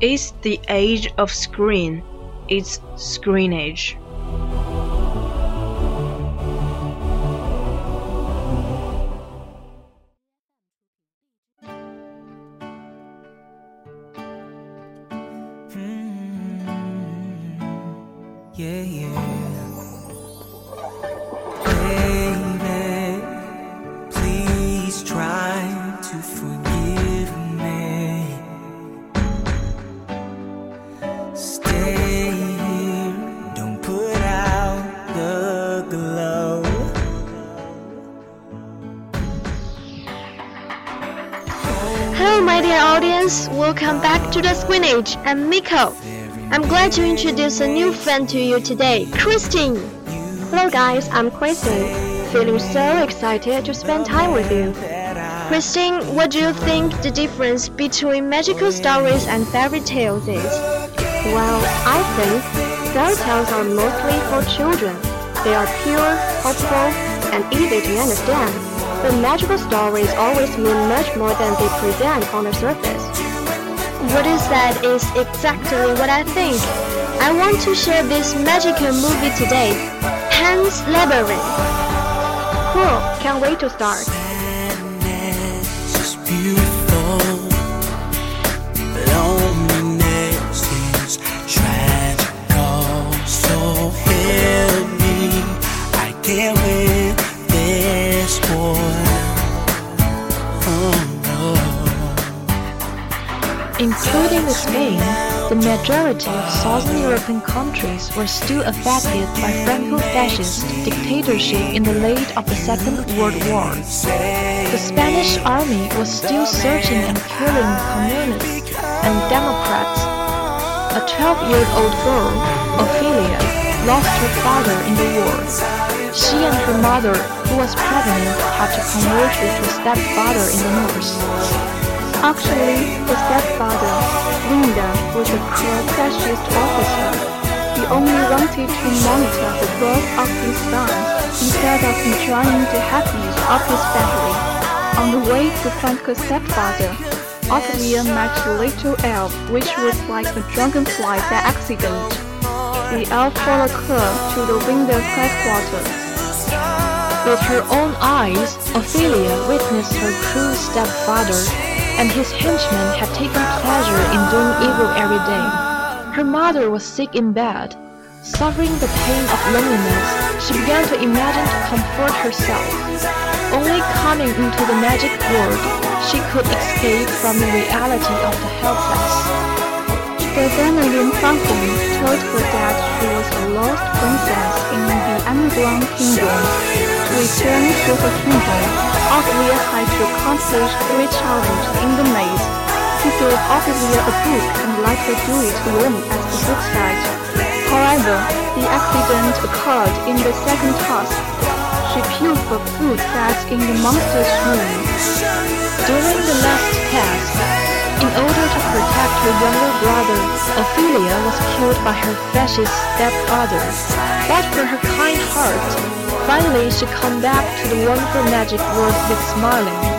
It's the age of screen. It's screen Welcome back to the Squinage. I'm Miko. I'm glad to introduce a new friend to you today, Christine. Hello, guys. I'm Christine. Feeling so excited to spend time with you. Christine, what do you think the difference between magical stories and fairy tales is? Well, I think fairy tales are mostly for children. They are pure, hopeful, and easy to understand. But magical stories always mean much more than they present on the surface. What you said is exactly what I think. I want to share this magical movie today, Pan's Labyrinth. Cool, can't wait to start. The majority of southern European countries were still affected by Franco-fascist dictatorship in the late of the Second World War. The Spanish army was still searching and killing communists and Democrats. A 12-year-old girl, Ophelia, lost her father in the war. She and her mother, who was pregnant, had to convert with her stepfather in the north. Actually, the stepfather, Linda, was a cruel fascist officer. He only wanted to monitor the growth of his son instead of enjoying the happiness of his family. On the way to her stepfather, Ophelia met a little elf which was like a dragonfly by accident. The elf followed her to the Winder's headquarters. With her own eyes, Ophelia witnessed her cruel stepfather, and his henchmen had taken pleasure in doing evil every day. Her mother was sick in bed. Suffering the pain of loneliness, she began to imagine to comfort herself. Only coming into the magic world, she could escape from the reality of the helpless. The Vanillin fountain told her that lost princess in the underground kingdom. To return to her kingdom, Olivia had to accomplish three challenges in the maze. He gave Olivia a book and let her do it alone at the book said. However, the accident occurred in the second task. She peeled the food that's in the monster's room. During the last task, in order her younger brother, Ophelia was killed by her fascist stepfather. But for her kind heart, finally she come back to the wonderful magic world with smiling.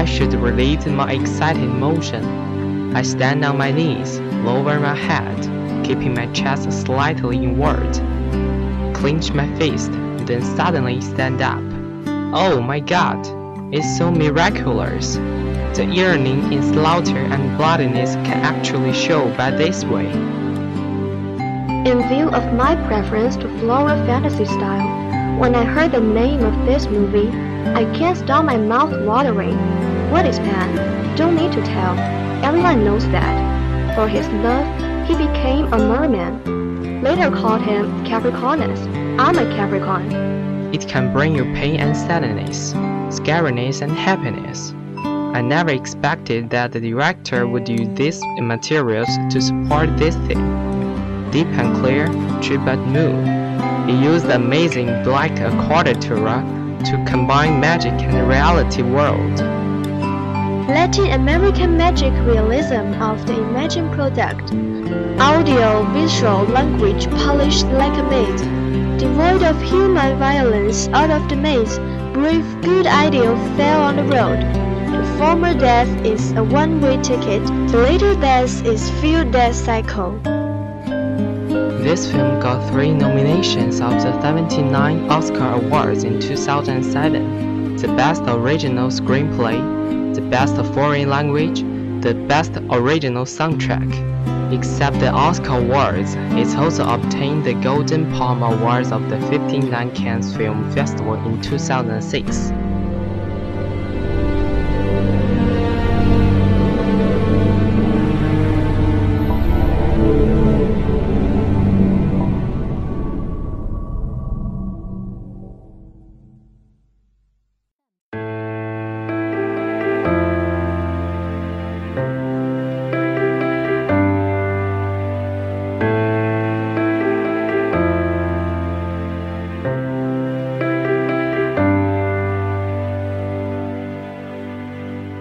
I should relieve my excited motion. I stand on my knees, lower my head, keeping my chest slightly inward. Clench my fist, then suddenly stand up. Oh my god, it's so miraculous. The yearning in slaughter and bloodiness can actually show by this way. In view of my preference to floral fantasy style, when I heard the name of this movie, I can't stop my mouth watering. What is Pan? Don't need to tell. Everyone knows that. For his love, he became a merman. Later called him Capricornus. I'm a Capricorn. It can bring you pain and sadness, scariness and happiness. I never expected that the director would use these materials to support this theme. Deep and clear, true but moon. He used the amazing black accordatura to combine magic and reality world. Latin American magic realism of the Imagine product. Audio visual language polished like a maze. Devoid of human violence out of the maze, brief good ideal fell on the road. The former death is a one-way ticket, the later death is few death cycle. This film got three nominations of the 79 Oscar Awards in 2007 the Best Original Screenplay, the Best Foreign Language, the Best Original Soundtrack. Except the Oscar Awards, it also obtained the Golden Palm Awards of the 59 Cannes Film Festival in 2006.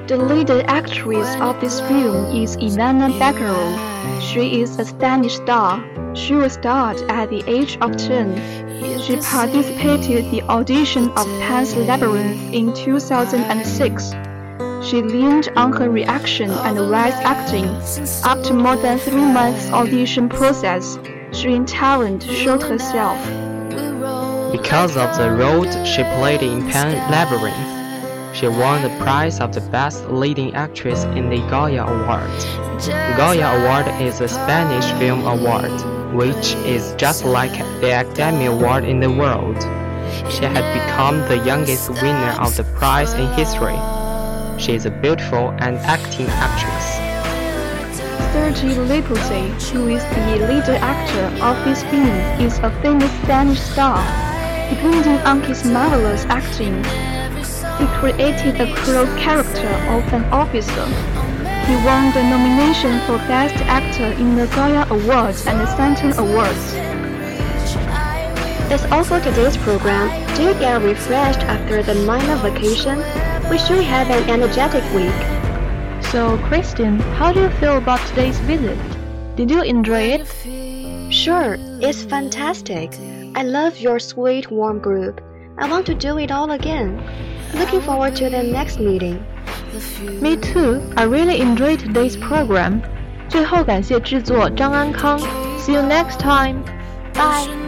The lead actress of this film is Ivana Baquero. She is a Spanish star. She was starred at the age of 10. She participated the audition of Pan's Labyrinth in 2006. She leaned on her reaction and voice acting. After more than three months audition process, she in talent showed herself. Because of the role she played in Pan Labyrinth, she won the prize of the Best Leading Actress in the Goya Award. Goya Award is a Spanish film award, which is just like the Academy Award in the world. She had become the youngest winner of the prize in history. She is a beautiful and acting actress. Sergi Leopold, who is the lead actor of this film, is a famous Spanish star. Depending on his marvelous acting, he created a cruel character of an officer. He won the nomination for Best Actor in the Goya Awards and the Saturn Awards. That's all for today's program. Do you get refreshed after the minor vacation? We should have an energetic week. So, Christian, how do you feel about today's visit? Did you enjoy it? Sure, it's fantastic. I love your sweet, warm group. I want to do it all again. Looking forward to the next meeting. Me too. I really enjoyed today's program. 最后感谢制作张安康。See you next time. Bye.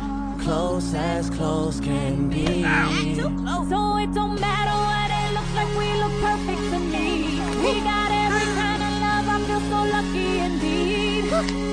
close as close can be. Close. So it don't matter what it looks like, we look perfect to me. We got every kind of love, I feel so lucky indeed.